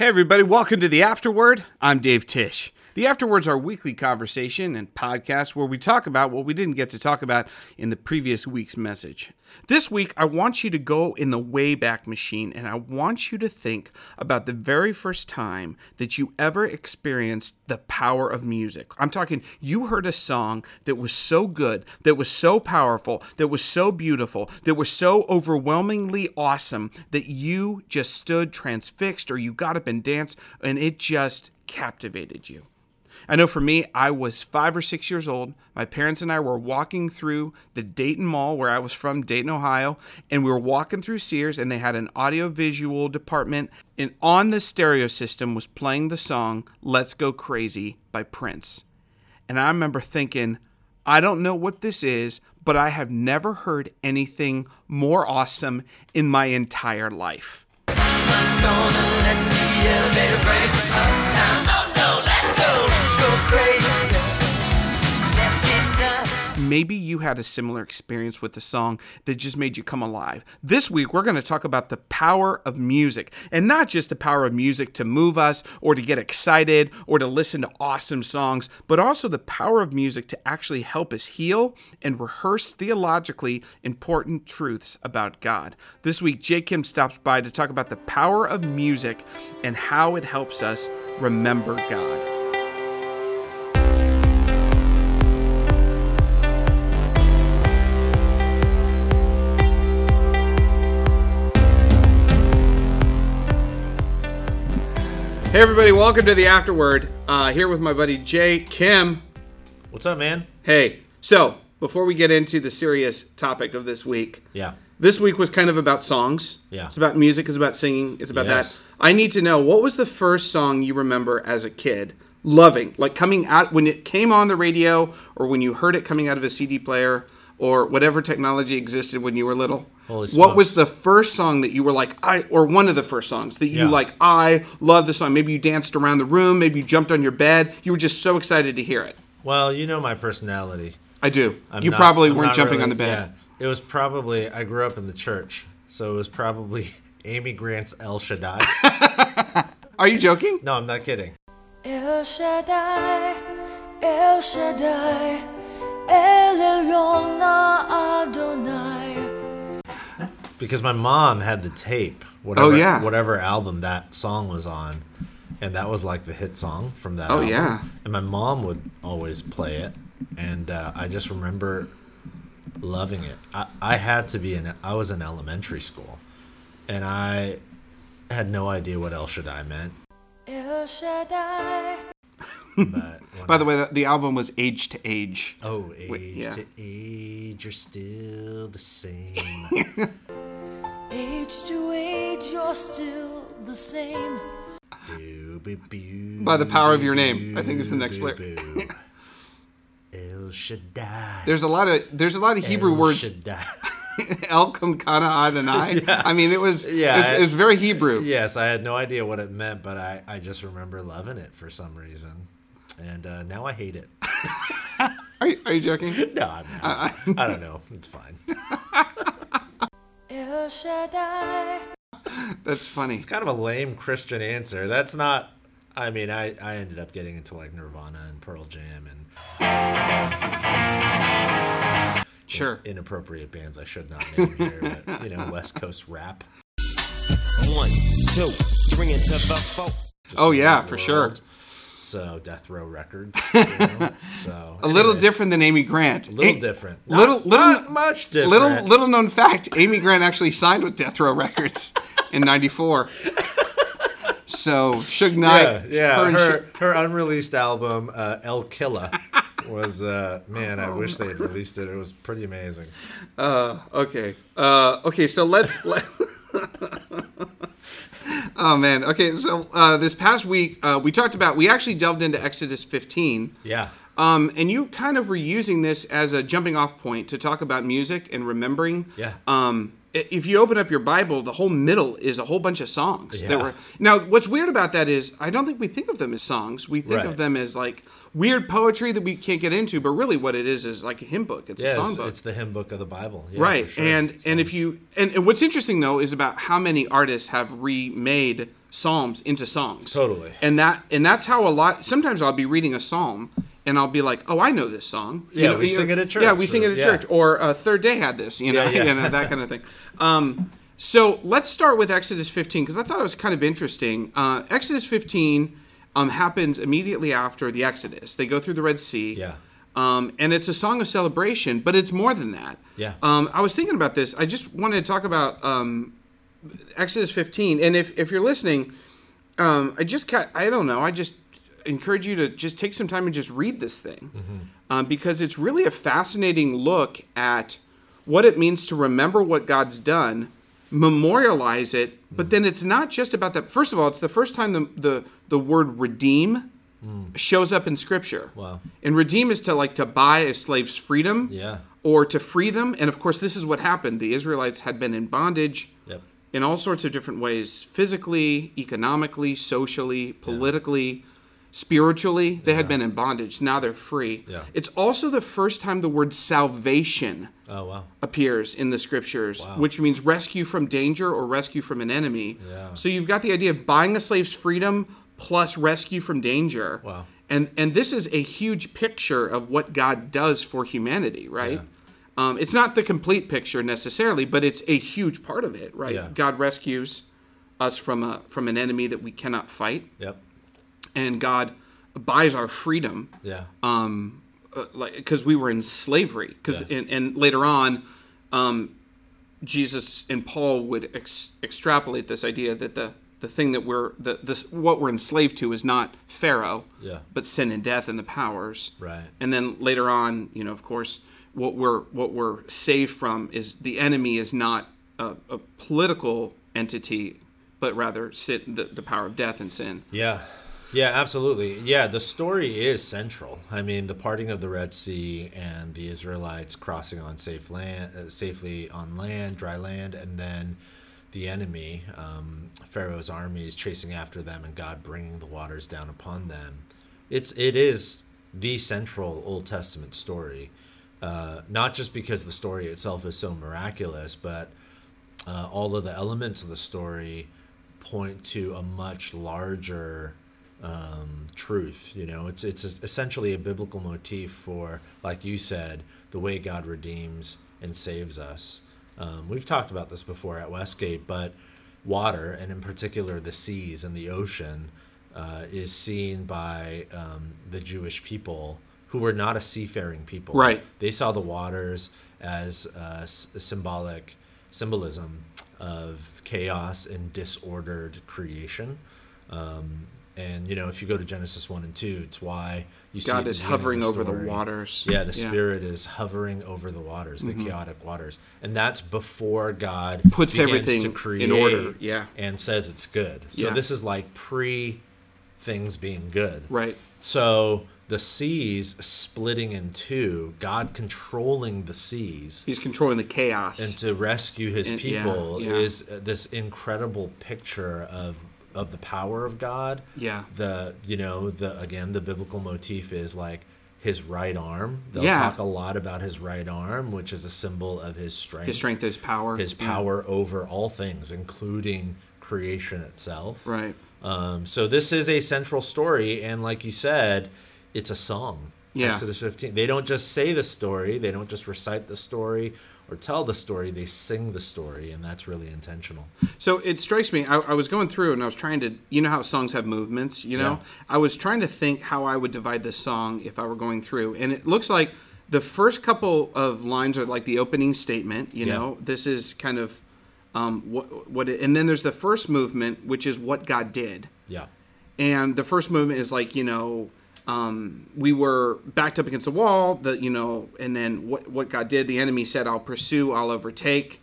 Hey, everybody, welcome to the Afterword. I'm Dave Tieche. The Afterwards are weekly conversation and podcast where we talk about what we didn't get to talk about in the previous week's message. This week, I want you to go in the Wayback Machine and I want you to think about the very first time that you ever experienced the power of music. I'm talking, you heard a song that was so good, that was so powerful, that was so beautiful, that was so overwhelmingly awesome that you just stood transfixed or you got up and danced and it just captivated you. I know for me, I was five or six years old. My parents and I were walking through the Dayton Mall, where I was from, Dayton, Ohio, and we were walking through Sears, and they had an audiovisual department. And on the stereo system was playing the song Let's Go Crazy by Prince. And I remember thinking, I don't know what this is, but I have never heard anything more awesome in my entire life. Maybe you had a similar experience with the song that just made you come alive. This week, we're going to talk about the power of music, and not just the power of music to move us or to get excited or to listen to awesome songs, but also the power of music to actually help us heal and rehearse theologically important truths about God. This week, Jay Kim stops by to talk about the power of music and how it helps us remember God. Hey, everybody, welcome to the Afterword. Uh, here with my buddy Jay Kim. What's up, man? Hey, so before we get into the serious topic of this week, Yeah. this week was kind of about songs. Yeah. It's about music, it's about singing, it's about Yes. that. I need to know what was the first song you remember as a kid loving? Like coming out when it came on the radio or when you heard it coming out of a CD player or whatever technology existed when you were little? What was the first song that you were like I or one of the first songs that you Yeah. like I love the song. Maybe you danced around the room, maybe you jumped on your bed. You were just so excited to hear it. Well, you know my personality. I do. I'm you not- probably I'm weren't jumping really- on the bed. Yeah. It was probably I grew up in the church, so it was probably Amy Grant's El Shaddai. Are you joking? no, I'm not kidding. El Shaddai, El Shaddai, El Elyon Adonai. Because my mom had the tape, whatever Oh, yeah. whatever album that song was on. And that was like the hit song from that Oh, album. yeah. And my mom would always play it. And uh, I just remember loving it. I, I had to be in I was in elementary school. And I had no idea what El Shaddai meant. El Shaddai. But By the way, the, the album was Age to Age. Oh, age Wait, yeah. to age, you're still the same. Age to age, you're still the same. By the power of your name, I think is the next lyric. El Shaddai. There's a lot of there's a lot of Hebrew El words. Shaddai. El Kamkana Adonai. I mean, it was Yeah, it, I- it was very Hebrew. yes, I had no idea what it meant, but I, I just remember loving it for some reason. And uh, now I hate it. Are you, are you joking? No, I'm not. I don't know. It's fine. El Shaddai. That's funny. It's kind of a lame Christian answer. That's not. I mean, I, I ended up getting into like Nirvana and Pearl Jam and Sure. inappropriate bands I should not name here, but you know, West Coast rap. One, two, three into the four. Oh yeah, World. for sure. So Death Row Records. You know? So A little anyway, different than Amy Grant. A little A- different. Little Not- little not much different. Little little known fact: Amy Grant actually signed with Death Row Records in '94. So Suge Knight, Yeah, yeah. and Her Suge- her unreleased album uh, El Killa was uh, man. I wish they had released it. It was pretty amazing. Uh, Okay. Uh, okay. So let's. Let, oh man. Okay. So uh, this past week uh, we talked about we actually delved into Exodus 15. Yeah. Um, and you kind of were using this as a jumping off point to talk about music and remembering. Yeah. Um, if you open up your Bible, the whole middle is a whole bunch of songs that were. Now, what's weird about that is I don't think we think of them as songs. We think of them as like weird poetry that we can't get into. But really, what it is is like a hymn book. It's a song it's, book. it's the hymn book of the Bible. Yeah, right sure. and and if you and, and what's interesting though is about how many artists have remade psalms into songs. Totally. And that and that's how a lot. Sometimes I'll be reading a psalm. And I'll be like, "Oh, I know this song." You Yeah, know, we you sing know, it at church. Yeah, we sing or- it at yeah. church. Or uh, Third Day had this, you know, Yeah, yeah. you know that kind of thing. Um, so let's start with Exodus 15 because I thought it was kind of interesting. Uh, Exodus 15 um, happens immediately after the Exodus. They go through the Red Sea. Yeah. Um, and it's a song of celebration, but it's more than that. Yeah. Um, I was thinking about this. I just wanted to talk about um, Exodus 15. And if, if you're listening, um, I just got, I don't know, I just encourage you to just take some time and just read this thing um, because it's really a fascinating look at what it means to remember what God's done, memorialize it, but then it's not just about that. First of all, it's the first time the, the, the word redeem shows up in Scripture. Wow. And redeem is to like to buy a slave's freedom Yeah. or to free them. And of course, this is what happened. The Israelites had been in bondage Yep. In all sorts of different ways physically, economically, socially, politically, spiritually. They had been in bondage. Now they're free. Yeah. It's also the first time the word salvation Oh wow. appears in the scriptures, which means rescue from danger or rescue from an enemy. Yeah. So you've got the idea of buying a slave's freedom plus rescue from danger. Wow. And and this is a huge picture of what God does for humanity, right? Um, it's not the complete picture necessarily, but it's a huge part of it, right? Yeah. God rescues us from a from an enemy that we cannot fight, Yep. and God buys our freedom Yeah. um, uh, like because we were in slavery. Because Yeah. and, and later on, um, Jesus and Paul would ex- extrapolate this idea that the the thing that we're the this what we're enslaved to is not Pharaoh, Yeah. but sin and death and the powers. Right. And then later on, you know, of course, what we're what we're saved from is the enemy is not a, a political entity, but rather sit the, the power of death and sin. Yeah. Yeah, absolutely. Yeah, the story is central. I mean, the parting of the Red Sea and the Israelites crossing on safe land, uh, safely on land, dry land, and then the enemy, um, Pharaoh's armies chasing after them, and God bringing the waters down upon them. It's it is the central Old Testament story, uh, not just because the story itself is so miraculous, but uh, all of the elements of the story point to a much larger um, truth. You know, it's it's essentially a biblical motif for, like you said, the way God redeems and saves us. Um, we've talked about this before at Westgate, but water, and in particular the seas and the ocean, uh, is seen by um, the Jewish people who were not a seafaring people. Right. They saw the waters as uh, symbolic symbolism of chaos and disordered creation. Um, and you know, if you go to Genesis one and two, it's why you see God at is hovering over the waters. Yeah, the Yeah. Mm-hmm. Spirit is hovering over the waters, the chaotic waters, and that's before God Puts everything to in order, yeah. and says it's good. So Yeah. this is like pre things being good. Right. So the seas splitting in two, God controlling the seas He's controlling the chaos. and to rescue his And- yeah, people yeah. is this incredible picture of of the power of God. Yeah. The you know the again the biblical motif is like his right arm. They'll Yeah. talk a lot about his right arm, which is a symbol of his strength. his strength, his power. his power over all things, including creation itself. Right. Um, so this is a central story, and like you said, it's a song. Yeah. Exodus 15. They don't just say the story, they don't just recite the story or tell the story, they sing the story, and that's really intentional. So it strikes me. I, I was going through and I was trying to, you know, how songs have movements. You know, Yeah. I was trying to think how I would divide this song if I were going through, and it looks like the first couple of lines are like the opening statement. You Yeah. know, this is kind of um, what what, it, and then there's the first movement, which is what God did. Yeah. and the first movement is like you know um, we were backed up against the wall the you know and then what what god did the enemy said i'll pursue i'll overtake.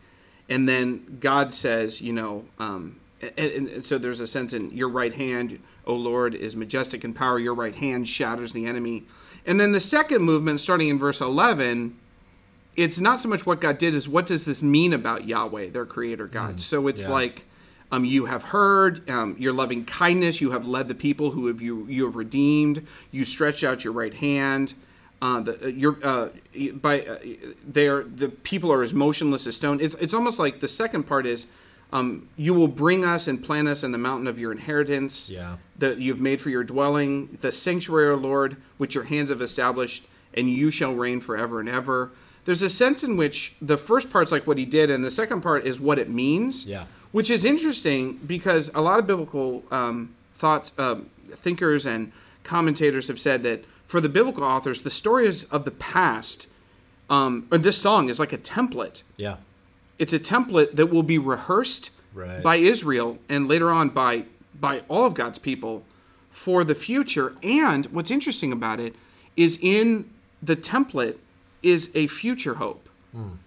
And then god says you know um, and, and so there's a sense in your right hand o lord is majestic in power. Your right hand shatters the enemy. And then the second movement starting in verse 11 it's not so much what god did as what does this mean about yahweh their creator god? So it's yeah. like um, you have heard um, your loving kindness. You have led the people who have you you have redeemed. You stretched out your right hand. Uh, the, uh, your uh, by uh, they are the people are as motionless as stone. It's it's almost like the second part is Um, you will bring us and plant us in the mountain of your inheritance Yeah. that you've made for your dwelling, the sanctuary, O Lord, which your hands have established, and you shall reign forever and ever. There's a sense in which the first part's like what he did, and the second part is what it means. Yeah. Which is interesting because a lot of biblical um, thought um, thinkers and commentators have said that for the biblical authors, the stories of the past, um, or this song is like a template Yeah. it's a template that will be rehearsed Right. by Israel and later on by by all of God's people for the future. And what's interesting about it is in the template is a future hope.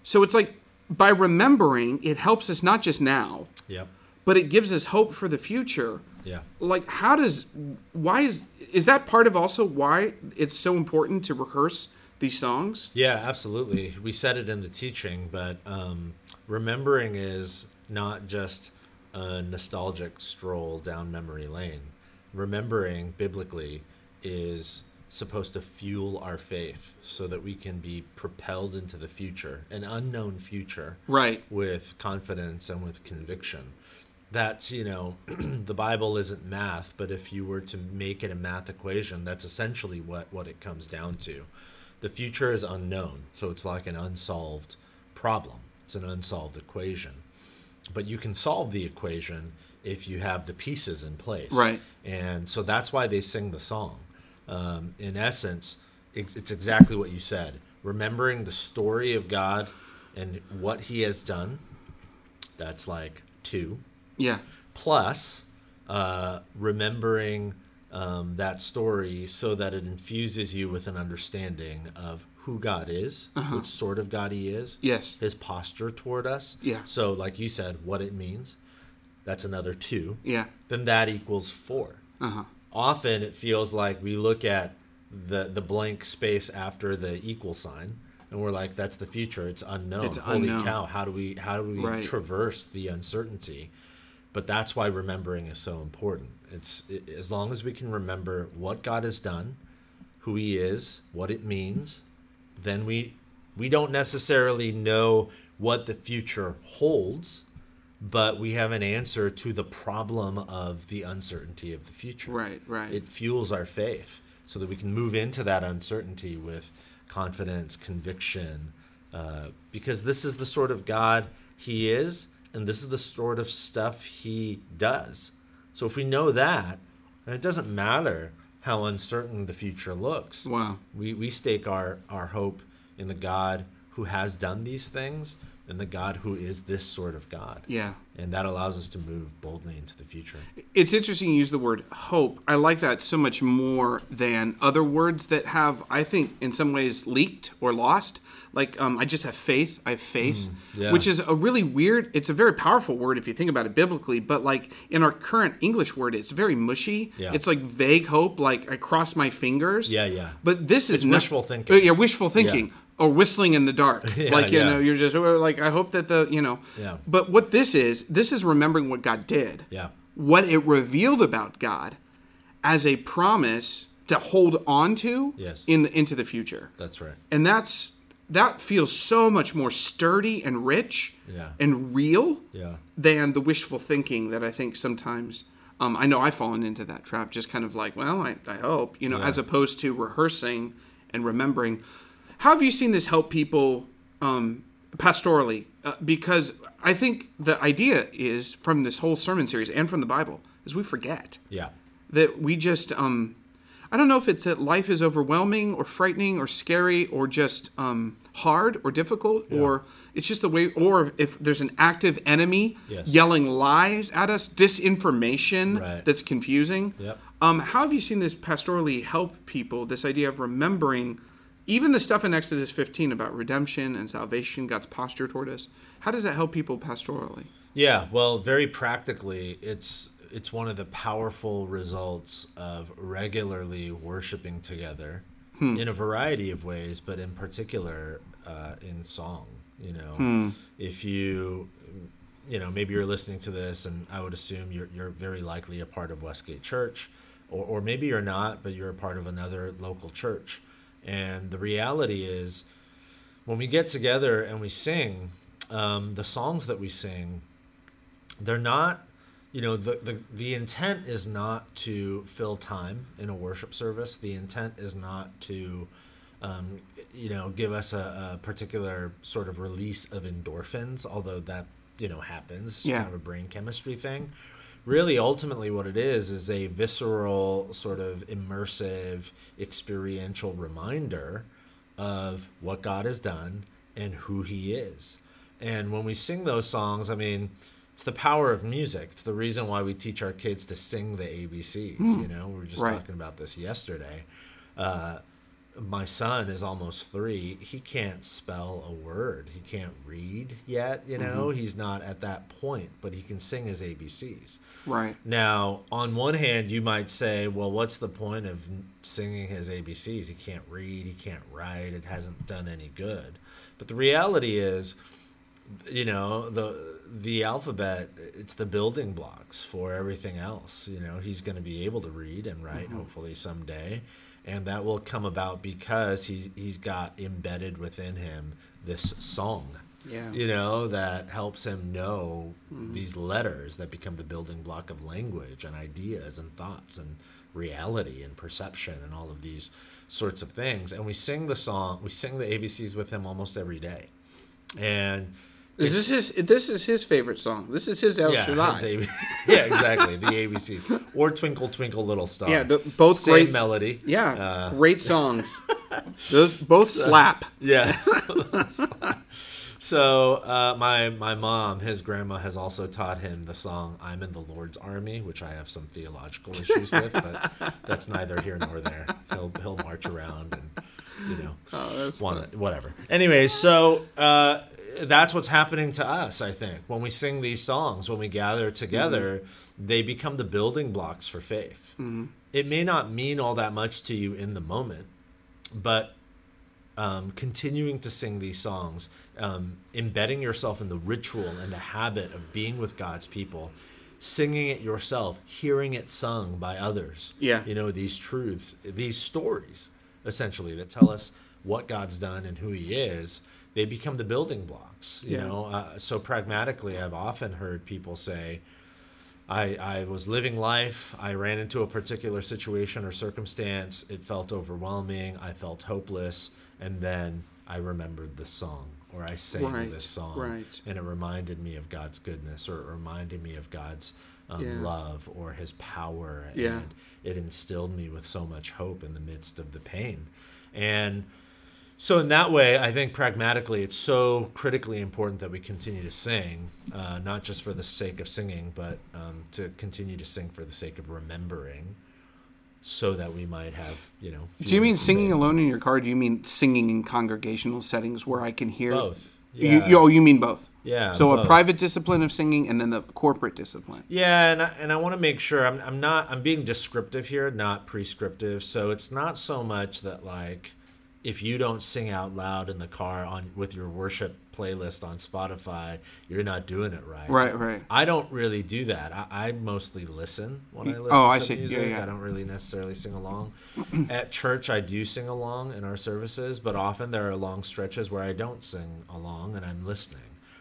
So it's like by remembering, it helps us not just now, Yep. but it gives us hope for the future. Yeah. Like how does why is is that part of also why it's so important to rehearse these songs? Yeah, absolutely. We said it in the teaching, but um, remembering is not just a nostalgic stroll down memory lane. Remembering biblically is supposed to fuel our faith so that we can be propelled into the future, an unknown future, Right. with confidence and with conviction. That's, you know, the Bible isn't math, but if you were to make it a math equation, that's essentially what, what it comes down to. The future is unknown, so it's like an unsolved problem, it's an unsolved equation. But you can solve the equation if you have the pieces in place. Right. And so that's why they sing the song. Um, in essence, it's, it's exactly what you said. Remembering the story of God and what He has done. That's like two. Yeah. Plus, uh, remembering um, that story so that it infuses you with an understanding of who God is, what sort of God He is, Yes. His posture toward us. Yeah. So, like you said, what it means. That's another two Yeah. then that equals four. Uh-huh. Often it feels like we look at the the blank space after the equal sign and we're like, that's the future. It's unknown. It's Holy unknown. cow! How do we how do we Right. traverse the uncertainty? But that's why remembering is so important. It's it, as long as we can remember what God has done, who He is, what it means, then we we don't necessarily know what the future holds, but we have an answer to the problem of the uncertainty of the future. Right, right. It fuels our faith so that we can move into that uncertainty with confidence, conviction, uh, because this is the sort of God He is, and this is the sort of stuff He does. So if we know that, then it doesn't matter how uncertain the future looks. Wow. We, we stake our, our hope in the God who has done these things and the God who is this sort of God. Yeah. And that allows us to move boldly into the future. It's interesting you use the word hope. I like that so much more than other words that have, I think, in some ways leaked or lost. Like, um, I just have faith. I have faith, Mm, yeah. which is a really weird. It's a very powerful word if you think about it biblically. But like in our current English word, it's very mushy. Yeah. It's like vague hope. Like I cross my fingers. Yeah, yeah. But this is It's not- wishful thinking. Uh, yeah, wishful thinking. Or whistling in the dark, Yeah, like you yeah. know, you're just like I hope that the you know. Yeah. But what this is, this is remembering what God did Yeah. what it revealed about God as a promise to hold on to Yes. in the, into the future. That's right. And that's that feels so much more sturdy and rich Yeah. and real Yeah. than the wishful thinking that I think sometimes um, I know I've fallen into that trap, just kind of like, well, I, I hope, you know, Yeah. as opposed to rehearsing and remembering. How have you seen this help people um, pastorally? Uh, because I think the idea is from this whole sermon series and from the Bible is we forget Yeah. that we just um I don't know if it's that life is overwhelming or frightening or scary or just um, hard or difficult or it's just the way or if there's an active enemy Yes. yelling lies at us disinformation Right. that's confusing Yep. um, how have you seen this pastorally help people this idea of remembering even the stuff in exodus 15 about redemption and salvation god's posture toward us how does that help people pastorally Yeah, well, very practically, it's it's one of the powerful results of regularly worshiping together in a variety of ways, but in particular uh, in song. You know, if you you know maybe you're listening to this, and I would assume you're you're very likely a part of Westgate Church, or or maybe you're not, but you're a part of another local church. And the reality is, when we get together and we sing, um, the songs that we sing they're not you know the, the the intent is not to fill time in a worship service the intent is not to um, you know give us a, a particular sort of release of endorphins although that you know happens Yeah. kind of a brain chemistry thing really ultimately what it is is a visceral sort of immersive experiential reminder of what god has done and who he is. And when we sing those songs i mean it's the power of music. It's the reason why we teach our kids to sing the abcs you know? We were just Right. talking about this yesterday. Uh, my son is almost three. He can't spell a word. He can't read yet. You know, mm-hmm. he's not at that point, but he can sing his ABCs. Right. Now, on one hand, you might say, well, what's the point of singing his ABCs? He can't read, he can't write, it hasn't done any good. But the reality is, you know, the the alphabet it's the building blocks for everything else. You know, he's going to be able to read and write mm-hmm. hopefully someday, and that will come about because he's he's got embedded within him this song Yeah. you know, that helps him know hmm. these letters that become the building block of language and ideas and thoughts and reality and perception and all of these sorts of things. And we sing the song, we sing the ABCs with him almost every day. And Is this his? This is his favorite song. This is his El yeah, Shaddai. his AB yeah, exactly. The ABCs or Twinkle Twinkle Little Star. Yeah, the- both Same great- melody. Yeah, Uh, great songs. Those both slap. Yeah. so uh, my my mom, his grandma, has also taught him the song "I'm in the Lord's Army," which I have some theological issues with, but that's neither here nor there. He'll he'll march around and you know Oh, want whatever. Anyway, so uh, that's what's happening to us. I think when we sing these songs, when we gather together, they become the building blocks for faith. It may not mean all that much to you in the moment, but um, continuing to sing these songs, um, embedding yourself in the ritual and the habit of being with God's people, singing it yourself, hearing it sung by others. Yeah. You know, these truths, these stories, essentially, that tell us what God's done and who He is, they become the building blocks. You Yeah. know, uh, so pragmatically, I've often heard people say, I, I was living life. I ran into a particular situation or circumstance. It felt overwhelming. I felt hopeless. And then I remembered this song, or I sang Right, this song. right. And it reminded me of God's goodness, or it reminded me of God's um, Yeah. love or his power. Yeah. And it instilled me with so much hope in the midst of the pain. And so, in that way, I think pragmatically, it's so critically important that we continue to sing, uh, not just for the sake of singing, but um, to continue to sing for the sake of remembering, so that we might have, you know. Do you mean singing alone in your car? Do you mean singing in congregational settings where I can hear Both. You, Yeah. you, oh, you mean both? Yeah, So a private discipline of singing and then the corporate discipline. Yeah, and I, and I want to make sure I'm, I'm not I'm being descriptive here, not prescriptive. So it's not so much that like if you don't sing out loud in the car on with your worship playlist on Spotify, you're not doing it right. Right, right. I don't really do that. I, I mostly listen when I mm. listen Oh, I to see. Yeah, music. yeah. I don't really necessarily sing along. At church, I do sing along in our services, but often there are long stretches where I don't sing along and I'm listening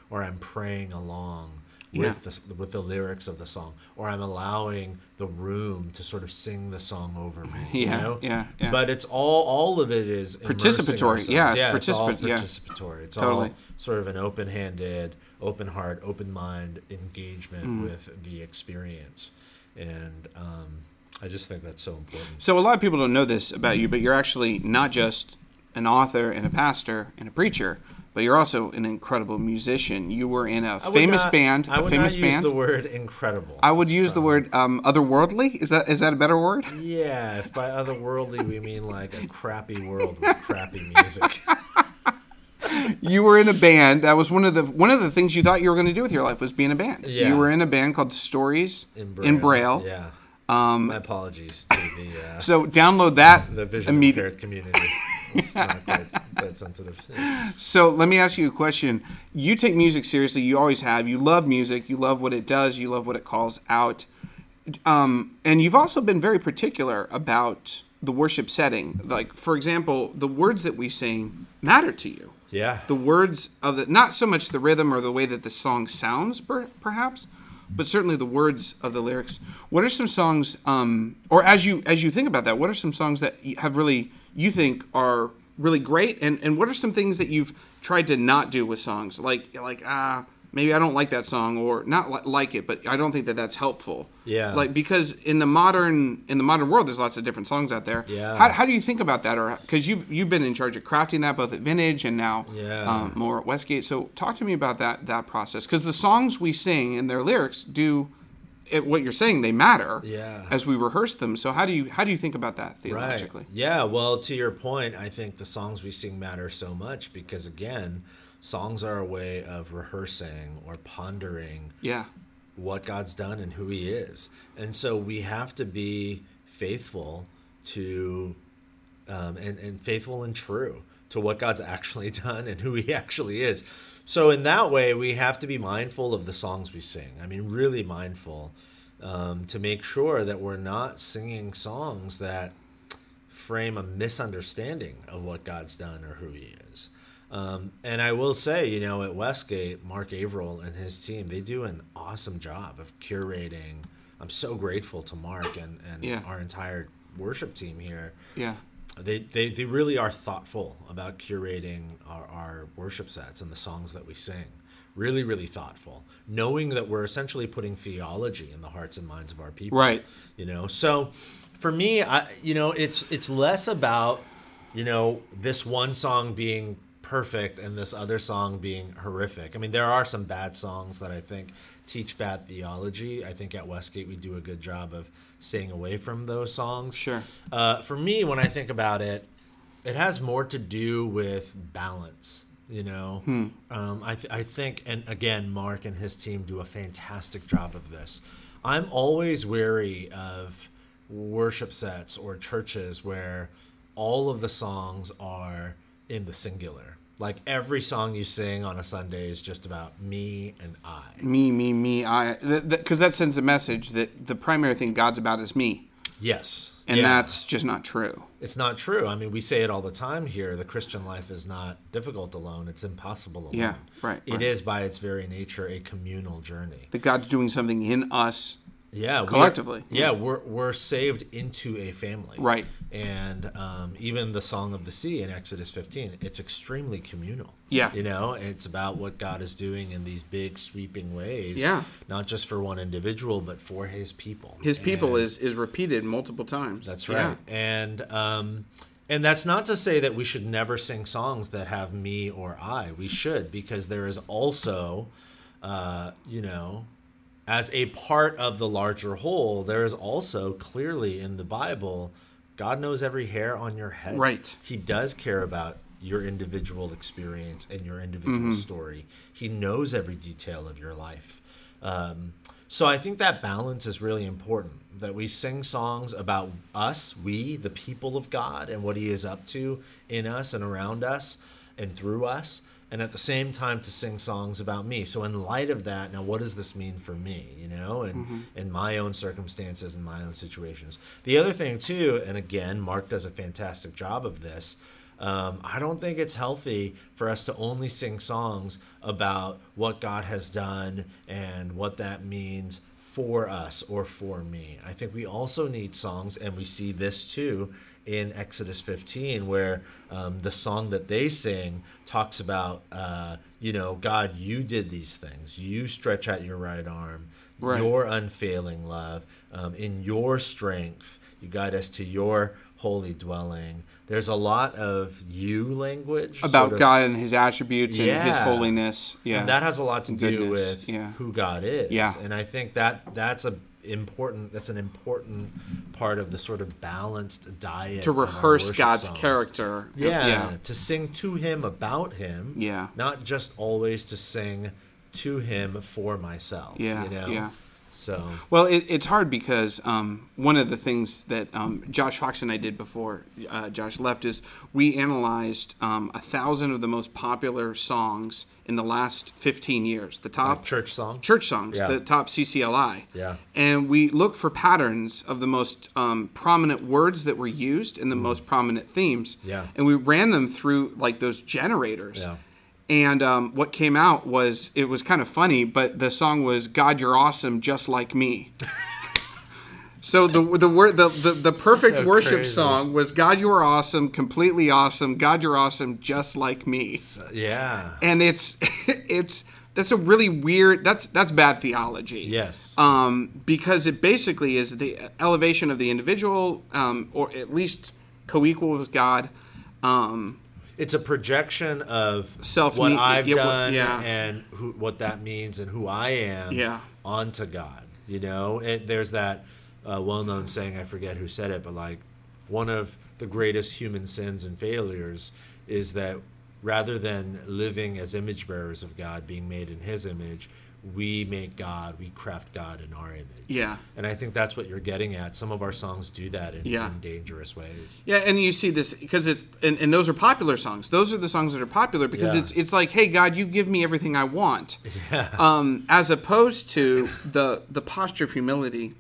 or I'm praying along with Yeah. the, with the lyrics of the song, or I'm allowing the room to sort of sing the song over me. you Yeah, know? yeah, yeah. But it's all all of it is Participatory. ourselves. Yeah, it's yeah, it's all participa- yeah. participatory. It's Totally. all sort of an open-handed, open heart, open mind engagement Mm. with the experience, and um, I just think that's so important. So a lot of people don't know this about you, but you're actually not just an author and a pastor and a preacher, but you're also an incredible musician. You were in a famous not- band. I would famous not use band. the word incredible. I would use the word um, otherworldly. Is that is that a better word? Yeah, if by otherworldly we mean like a crappy world with crappy music. you were in a band. That was one of the one of the things you thought you were going to do with your life was be in a band. Yeah. You were in a band called Stories in Braille. Yeah. Um, My apologies to the uh, So download that the vision impaired community. It's not quite, sensitive. So let me ask you a question. You take music seriously. You always have. You love music. You love what it does. You love what it calls out. Um, and you've also been very particular about the worship setting. Like, for example, the words that we sing matter to you. Yeah. The words of the not so much the rhythm or the way that the song sounds, per, perhaps, but certainly the words of the lyrics. What are some songs, um, or as you as you think about that, what are some songs that have really you think are really great, and and what are some things that you've tried to not do with songs, like like ah. Maybe I don't like that song, or not li- like it, but I don't think that that's helpful. Yeah. Like because in the modern in the modern world, there's lots of different songs out there. Yeah. How, how do you think about that, or because you you've been in charge of crafting that both at Vintage and now Yeah. um, more at Westgate. So talk to me about that that process because the songs we sing and their lyrics do. It, what you're saying, they matter Yeah. as we rehearse them. So how do you how do you think about that Right. theologically? Yeah. Well, to your point, I think the songs we sing matter so much because, again, songs are a way of rehearsing or pondering Yeah, what God's done and who He is. And so we have to be faithful to, um, and, and faithful and true to what God's actually done and who He actually is. So, in that way, we have to be mindful of the songs we sing. I mean, really mindful um, to make sure that we're not singing songs that frame a misunderstanding of what God's done or who He is. Um, and I will say, you know, at Westgate, Mark Averill and his team, they do an awesome job of curating. I'm so grateful to Mark and, and Yeah. our entire worship team here. yeah, They, they, they really are thoughtful about curating our, our worship sets and the songs that we sing. Really, really thoughtful, knowing that we're essentially putting theology in the hearts and minds of our people right. you know so for me i you know it's it's less about you know this one song being perfect and this other song being horrific. I mean there are some bad songs that i think teach bad theology. I think at westgate we do a good job of staying away from those songs. Sure. uh, for me when i think about it it has more to do with balance you know? Um, I, th- I think and again mark and his team do a fantastic job of this. I'm always wary of worship sets or churches where all of the songs are in the singular like every song you sing on a sunday is just about me and i Me, me, me. I because that sends a message that the primary thing God's about is me, yes and Yeah. that's just not true. It's not true. I mean, we say it all the time here. The Christian life is not difficult alone. It's impossible alone. Yeah, right, It right. is by its very nature a communal journey. That God's doing something in us. Yeah, Collectively. yeah, we're we're saved into a family. Right. And um, even the Song of the Sea in Exodus 15, it's extremely communal. Yeah. You know, it's about what God is doing in these big sweeping ways. Yeah. Not just for one individual, but for His people. His people is is repeated multiple times. That's Yeah. right. And um, and that's not to say that we should never sing songs that have me or I. We should because there is also, uh, you know, as a part of the larger whole, there is also clearly in the Bible, God knows every hair on your head. Right. He does care about your individual experience and your individual story. He knows every detail of your life. Um, so I think that balance is really important. That we sing songs about us, we, the people of God, and what He is up to in us and around us and through us, and at the same time to sing songs about me. So in light of that, now what does this mean for me? You know, and in my own circumstances and my own situations. The other thing too, and again, Mark does a fantastic job of this. Um, I don't think it's healthy for us to only sing songs about what God has done and what that means for us or for me. I think we also need songs, and we see this too in Exodus 15, where um, the song that they sing talks about, uh, you know, God, you did these things. You stretch out your right arm, Right. your unfailing love, um, in your strength, you guide us to your holy dwelling. There's a lot of you language About sort of- God and His attributes and His holiness. Yeah. and that has a lot to do Goodness, with yeah. who God is. Yeah. And I think that that's a important that's an important part of the sort of balanced diet to rehearse God's songs. character. Yeah, Yeah. to sing to him about him. Yeah. Not just always to sing to him for myself. Yeah, You know? yeah. So Well, it, it's hard because um, one of the things that um, Josh Fox and I did before uh, Josh left is we analyzed um, a thousand of the most popular songs in the last 15 years. The top church song. church songs, Yeah. the top CCLI. Yeah. And we looked for patterns of the most um, prominent words that were used and the most prominent themes. Mm. Yeah. And we ran them through like those generators. Yeah. And um, what came out was it was kind of funny, but the song was "God, You're Awesome, Just Like Me." so the the word the, the the perfect So worship crazy. song was "God, You Are Awesome, Completely Awesome, God, You're Awesome, Just Like Me." Yeah. And it's it's that's a really weird that's that's bad theology. Yes. Um, because it basically is the elevation of the individual, um, or at least co-equal with God. Um, it's a projection of Self- what I've what- done yeah. and who, what that means and who I am Yeah. onto God. You know, it, there's that uh, well-known saying. I forget who said it, but like one of the greatest human sins and failures is that rather than living as image bearers of God, being made in His image, we make God, we craft God in our image. Yeah. And I think that's what you're getting at. Some of our songs do that in, Yeah. in dangerous ways. Yeah, and you see this because it's and, and those are popular songs. Those are the songs that are popular because Yeah. it's it's like, hey God, you give me everything I want. Um, as opposed to the the posture of humility,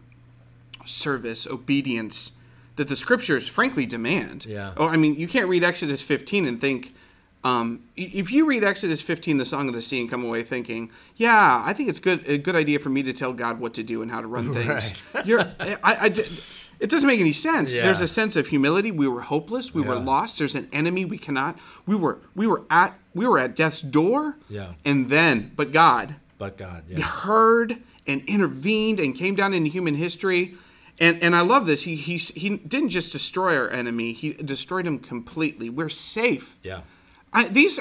service, obedience that the scriptures frankly demand. Yeah. Oh, I mean, you can't read Exodus 15 and think. Um, if you read Exodus 15, the Song of the Sea, and come away thinking, "Yeah, I think it's good a good idea for me to tell God what to do and how to run things," you're, I, I, it doesn't make any sense. Yeah. There's a sense of humility. We were hopeless. We were lost. There's an enemy we cannot. We were we were at we were at death's door. Yeah. And then, but God But God, yeah. heard and intervened and came down into human history. And and I love this. He he he didn't just destroy our enemy. He destroyed him completely. We're safe. Yeah. I, these,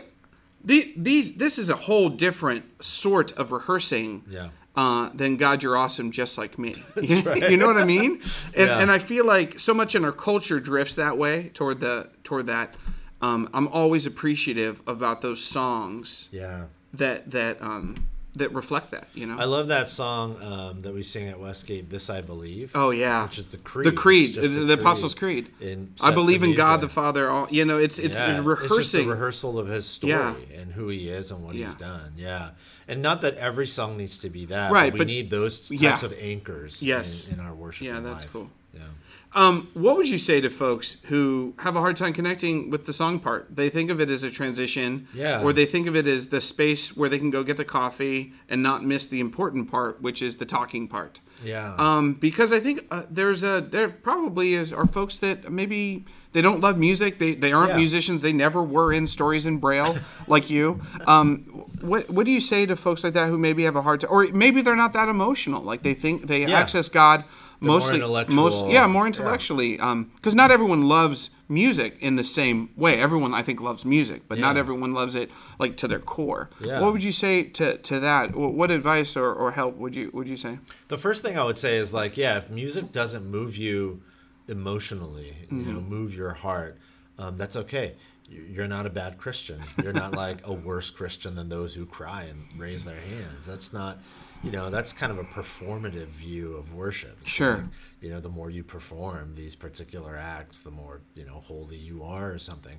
the, these, this is a whole different sort of rehearsing Yeah. uh, than God, you're awesome, just like me. you know what I mean? And, Yeah. and I feel like so much in our culture drifts that way toward the toward that. Um, I'm always appreciative about those songs Yeah. that that um, that reflect that. You know? I love that song um, that we sing at Westgate, "This I Believe." Oh yeah, which is the creed. The creed, the, the Apostles' Creed. I believe in God the. Father. All you know, it's it's Yeah, rehearsing. It's just the rehearsal of his story Yeah. and who he is and what Yeah. he's done. Yeah, and not that every song needs to be that. Right, but we but- need those types of anchors. Yes. in, in our worship. Yeah, that's life. cool. Yeah. Um, what would you say to folks who have a hard time connecting with the song part? They think of it as a transition, Yeah. or they think of it as the space where they can go get the coffee and not miss the important part, which is the talking part. Yeah. Um, because I think uh, there's a there probably is, are folks that maybe they don't love music. They they aren't Yeah. musicians. They never were in stories in braille like you. Um, what what do you say to folks like that who maybe have a hard time, or maybe they're not that emotional? Like they think they Yeah. access God mostly most yeah more intellectually because not everyone loves music in the same way everyone i think loves music but not everyone loves it like to their core Yeah. what would you say to, to that what advice or, or help would you would you say The first thing I would say is like, yeah, if music doesn't move you emotionally, you know, Mm-hmm. move your heart, um, that's okay. You're not a bad Christian. You're not like a worse Christian than those who cry and raise their hands. That's not, you know, that's kind of a performative view of worship. It's Sure. like, you know, the more you perform these particular acts, the more, you know, holy you are or something.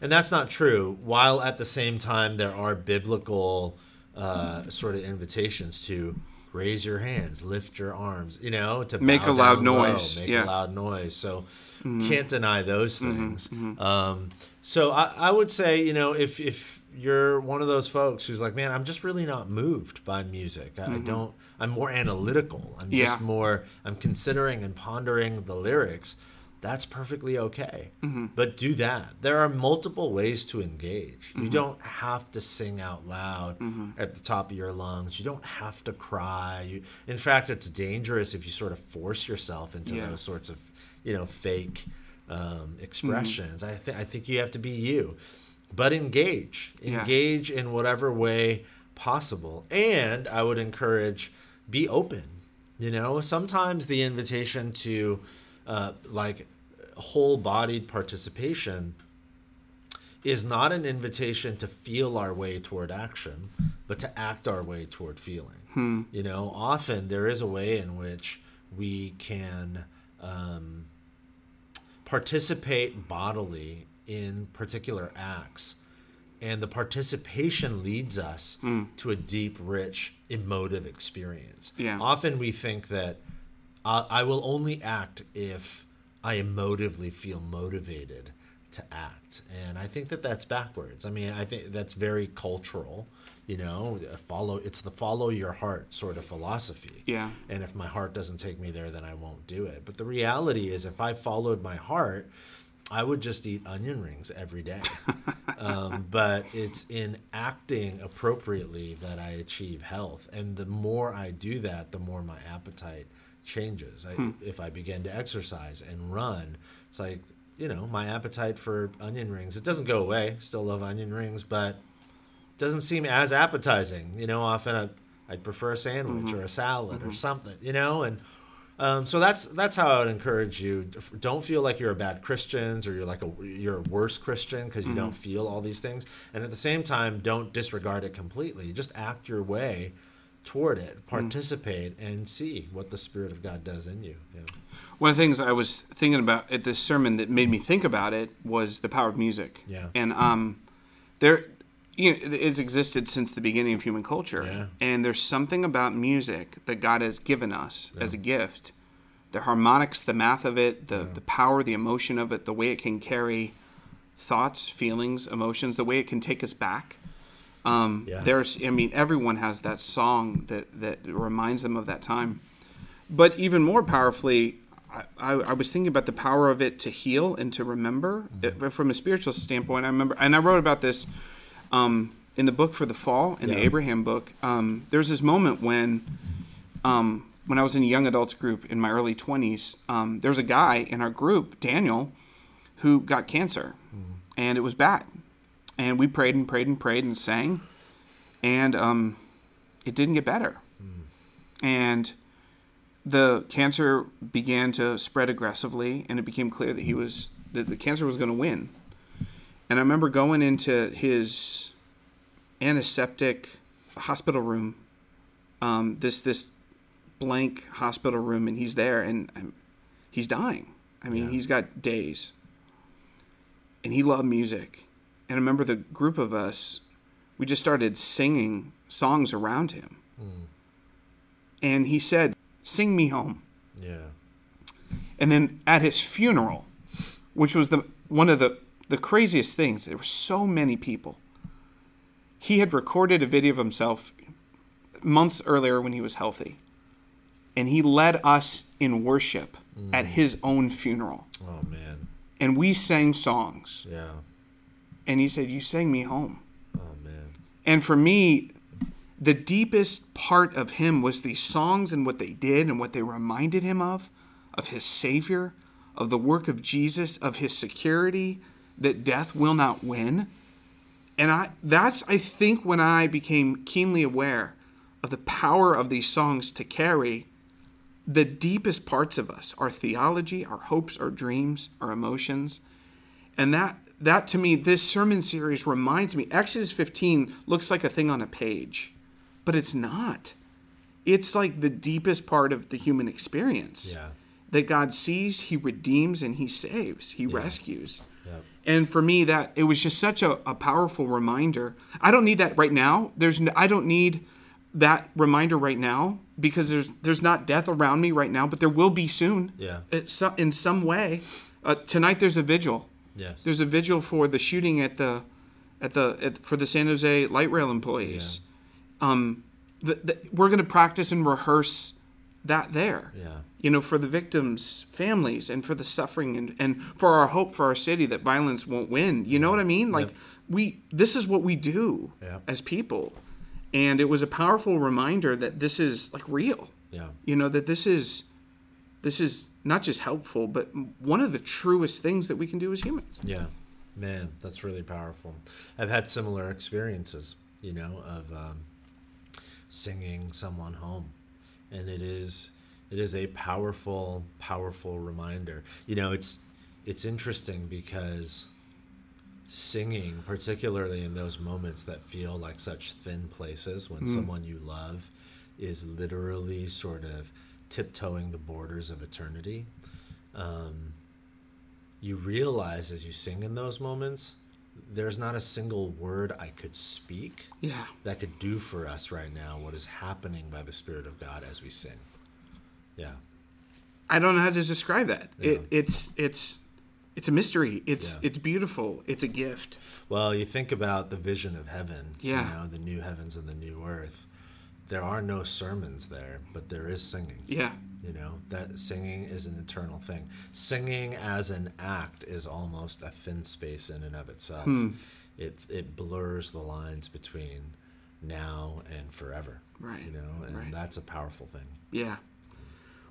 And that's not true. While at the same time, there are biblical uh, sort of invitations to raise your hands, lift your arms, you know, to Make a loud low, noise, make yeah. a loud noise. So Mm-hmm. can't deny those things. Um, so I, I would say, you know, if if you're one of those folks who's like, man, I'm just really not moved by music. I, I don't. I'm more analytical. I'm Mm-hmm. Yeah. just more. I'm considering and pondering the lyrics. That's perfectly okay. Mm-hmm. But do that. There are multiple ways to engage. Mm-hmm. You don't have to sing out loud at the top of your lungs. You don't have to cry. You, in fact, it's dangerous if you sort of force yourself into Yeah. those sorts of, you know, fake um, Mm-hmm. expressions. I think I think you have to be you, but engage, Yeah. engage in whatever way possible. And I would encourage, be open. You know, sometimes the invitation to, uh, like, whole-bodied participation is not an invitation to feel our way toward action, but to act our way toward feeling. You know, often there is a way in which we can um, participate bodily in particular acts, and the participation leads us mm. to a deep, rich, emotive experience. Yeah. Often we think that I, I will only act if I emotively feel motivated to act. And I think that that's backwards. I mean, I think that's very cultural. You know, follow it's the follow your heart sort of philosophy. Yeah. And if my heart doesn't take me there, then I won't do it. But the reality is, if I followed my heart, I would just eat onion rings every day. um, but it's in acting appropriately that I achieve health. And the more I do that, the more my appetite changes. I, hmm. If I begin to exercise and run, it's like, you know, my appetite for onion rings, it doesn't go away. Still love onion rings, but doesn't seem as appetizing. You know, often I, I'd prefer a sandwich mm-hmm. or a salad or mm-hmm. something, you know, and um, so that's that's how I would encourage you. Don't feel like you're a bad Christian or you're like a you're a worse Christian because you don't feel all these things, and at the same time, don't disregard it completely. Just act your way toward it, participate, and see what the Spirit of God does in you. Yeah. One of the things I was thinking about at this sermon that made me think about it was the power of music. Yeah. And um, there, you know, it's existed since the beginning of human culture. Yeah. And there's something about music that God has given us as a gift. The harmonics, the math of it, the the power, the emotion of it, the way it can carry thoughts, feelings, emotions, the way it can take us back. Um, Yeah. There's, I mean, everyone has that song that that reminds them of that time. But even more powerfully, I, I, I was thinking about the power of it to heal and to remember It- from a spiritual standpoint. I remember, and I wrote about this um, in the book for the fall, in the Abraham book. Um, there was this moment when, um, when I was in a young adults group in my early twenties. Um, there was a guy in our group, Daniel, who got cancer, and it was bad. And we prayed and prayed and prayed and sang, and um, it didn't get better. And the cancer began to spread aggressively, and it became clear that he was that the cancer was going to win. And I remember going into his antiseptic hospital room, um, this this blank hospital room, and he's there, and um, he's dying. I mean, he's got days, and he loved music. And I remember the group of us, we just started singing songs around him. And he said, "Sing me home." Yeah. And then at his funeral, which was the one of the the craziest things, there were so many people. He had recorded a video of himself months earlier when he was healthy. And he led us in worship at mm. his own funeral. Oh man. And we sang songs. Yeah. And he said, You sang me home. Oh man. And for me, the deepest part of him was these songs and what they did and what they reminded him of, of his Savior, of the work of Jesus, of his security that death will not win. And I that's I think when I became keenly aware of the power of these songs to carry the deepest parts of us, our theology, our hopes, our dreams, our emotions. And that that to me, this sermon series reminds me, Exodus 15 looks like a thing on a page, but it's not. It's like the deepest part of the human experience. Yeah. That God sees, He redeems, and He saves, He rescues. And for me, that it was just such a, a powerful reminder. I don't need that right now. There's n- I don't need that reminder right now because there's there's not death around me right now, but there will be soon. Yeah. It's so, in some way. Uh, tonight there's a vigil. Yes. There's a vigil for the shooting at the at the at, for the San Jose light rail employees. yeah. Um, the, the, we're going to practice and rehearse that there. Yeah. You know, for the victims' families and for the suffering and, and for our hope for our city that violence won't win. You know what I mean? Like we this is what we do Yep. as people. And it was a powerful reminder that this is like real. Yeah. You know, that this is this is not just helpful, but one of the truest things that we can do as humans. Yeah, man, that's really powerful. I've had similar experiences, you know, of um, singing someone home, and it is it is a powerful, powerful reminder. You know, it's it's interesting because singing, particularly in those moments that feel like such thin places, when someone you love is literally sort of tiptoeing the borders of eternity. Um, you realize as you sing in those moments, there's not a single word I could speak Yeah. that could do for us right now what is happening by the Spirit of God as we sing. Yeah. I don't know how to describe that. It, it's it's it's a mystery. It's Yeah. it's beautiful. It's a gift. Well, you think about the vision of heaven, Yeah. you know, the new heavens and the new earth. There are no sermons there, but there is singing. Yeah. You know, that singing is an eternal thing. Singing as an act is almost a thin space in and of itself. Hmm. It it blurs the lines between now and forever. Right, You know, and right. that's a powerful thing. Yeah.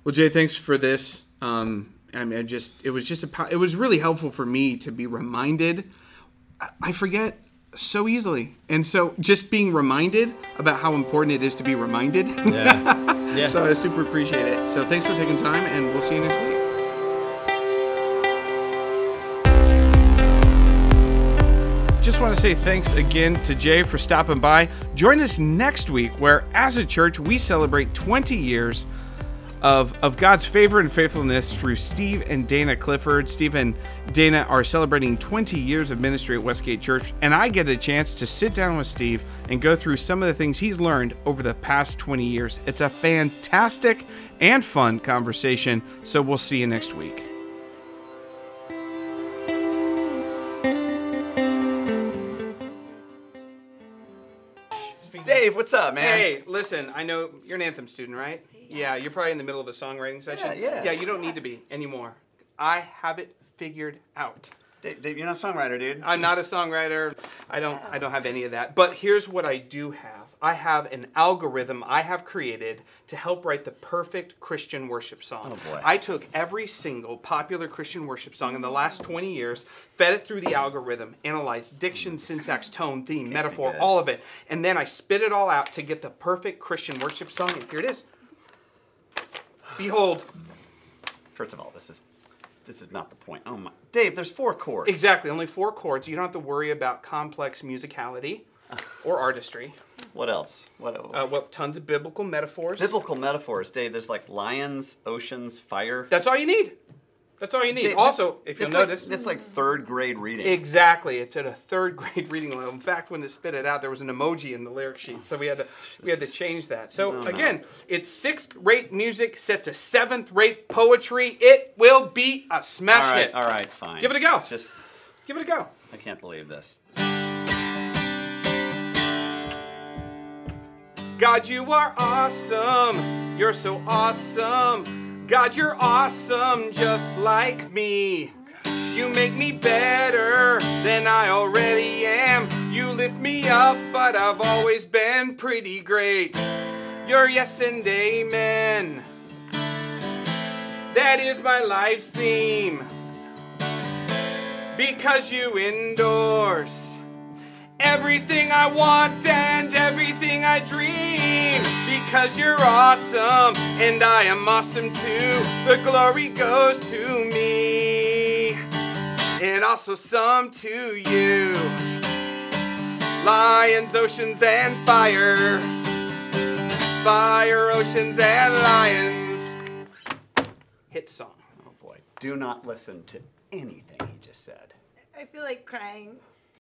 Well, Jay, thanks for this. Um, I mean, I just it was just a it was really helpful for me to be reminded. I forget so easily, and so just being reminded about how important it is to be reminded. Yeah. yeah. so I super appreciate it. So thanks for taking time, and we'll see you next week. Just want to say thanks again to Jay for stopping by. Join us next week, where as a church we celebrate 20 years of, of God's favor and faithfulness through Steve and Dana Clifford. Steve and Dana are celebrating 20 years of ministry at Westgate Church, and I get a chance to sit down with Steve and go through some of the things he's learned over the past 20 years. It's a fantastic and fun conversation, so we'll see you next week. Dave, what's up, man? Hey, listen, I know you're an anthem student, right? Yeah, you're probably in the middle of a songwriting session. Yeah, yeah. Yeah, you don't need to be anymore. I have it figured out. Dave, Dave, you're not a songwriter, dude. I'm not a songwriter. I don't I don't have any of that. But here's what I do have. I have an algorithm I have created to help write the perfect Christian worship song. Oh, boy. I took every single popular Christian worship song in the last 20 years, fed it through the algorithm, analyzed diction, mm. syntax, tone, theme, metaphor, all of it, and then I spit it all out to get the perfect Christian worship song. And here it is. Behold, First of all, this is this is not the point. Oh my, Dave, there's four chords. exactly only four chords. You don't have to worry about complex musicality or artistry. What else? What? Uh, well, tons of biblical metaphors. Biblical metaphors, Dave. There's like lions, oceans, fire. That's all you need. That's all you need. Also, if you'll like- notice, it's like third grade reading. exactly, it's at a third grade reading level. In fact, when they spit it out, there was an emoji in the lyric sheet, so we had to we had to change that. So No, no. again, it's sixth rate music set to seventh rate poetry. It will be a smash all right, hit. all right, fine. Give it a go. Just, Give it a go. I can't believe this. God, you are awesome. You're so awesome. God, you're awesome just like me. You make me better than I already am. You lift me up, but I've always been pretty great. You're yes and amen. That is my life's theme. Because you endorse everything I want and everything I dream. Because you're awesome and I am awesome too. The glory goes to me and also some to you. Lions, oceans, and fire. Fire, oceans, and lions. Hit song. Oh boy. Do not listen to anything he just said. I feel like crying.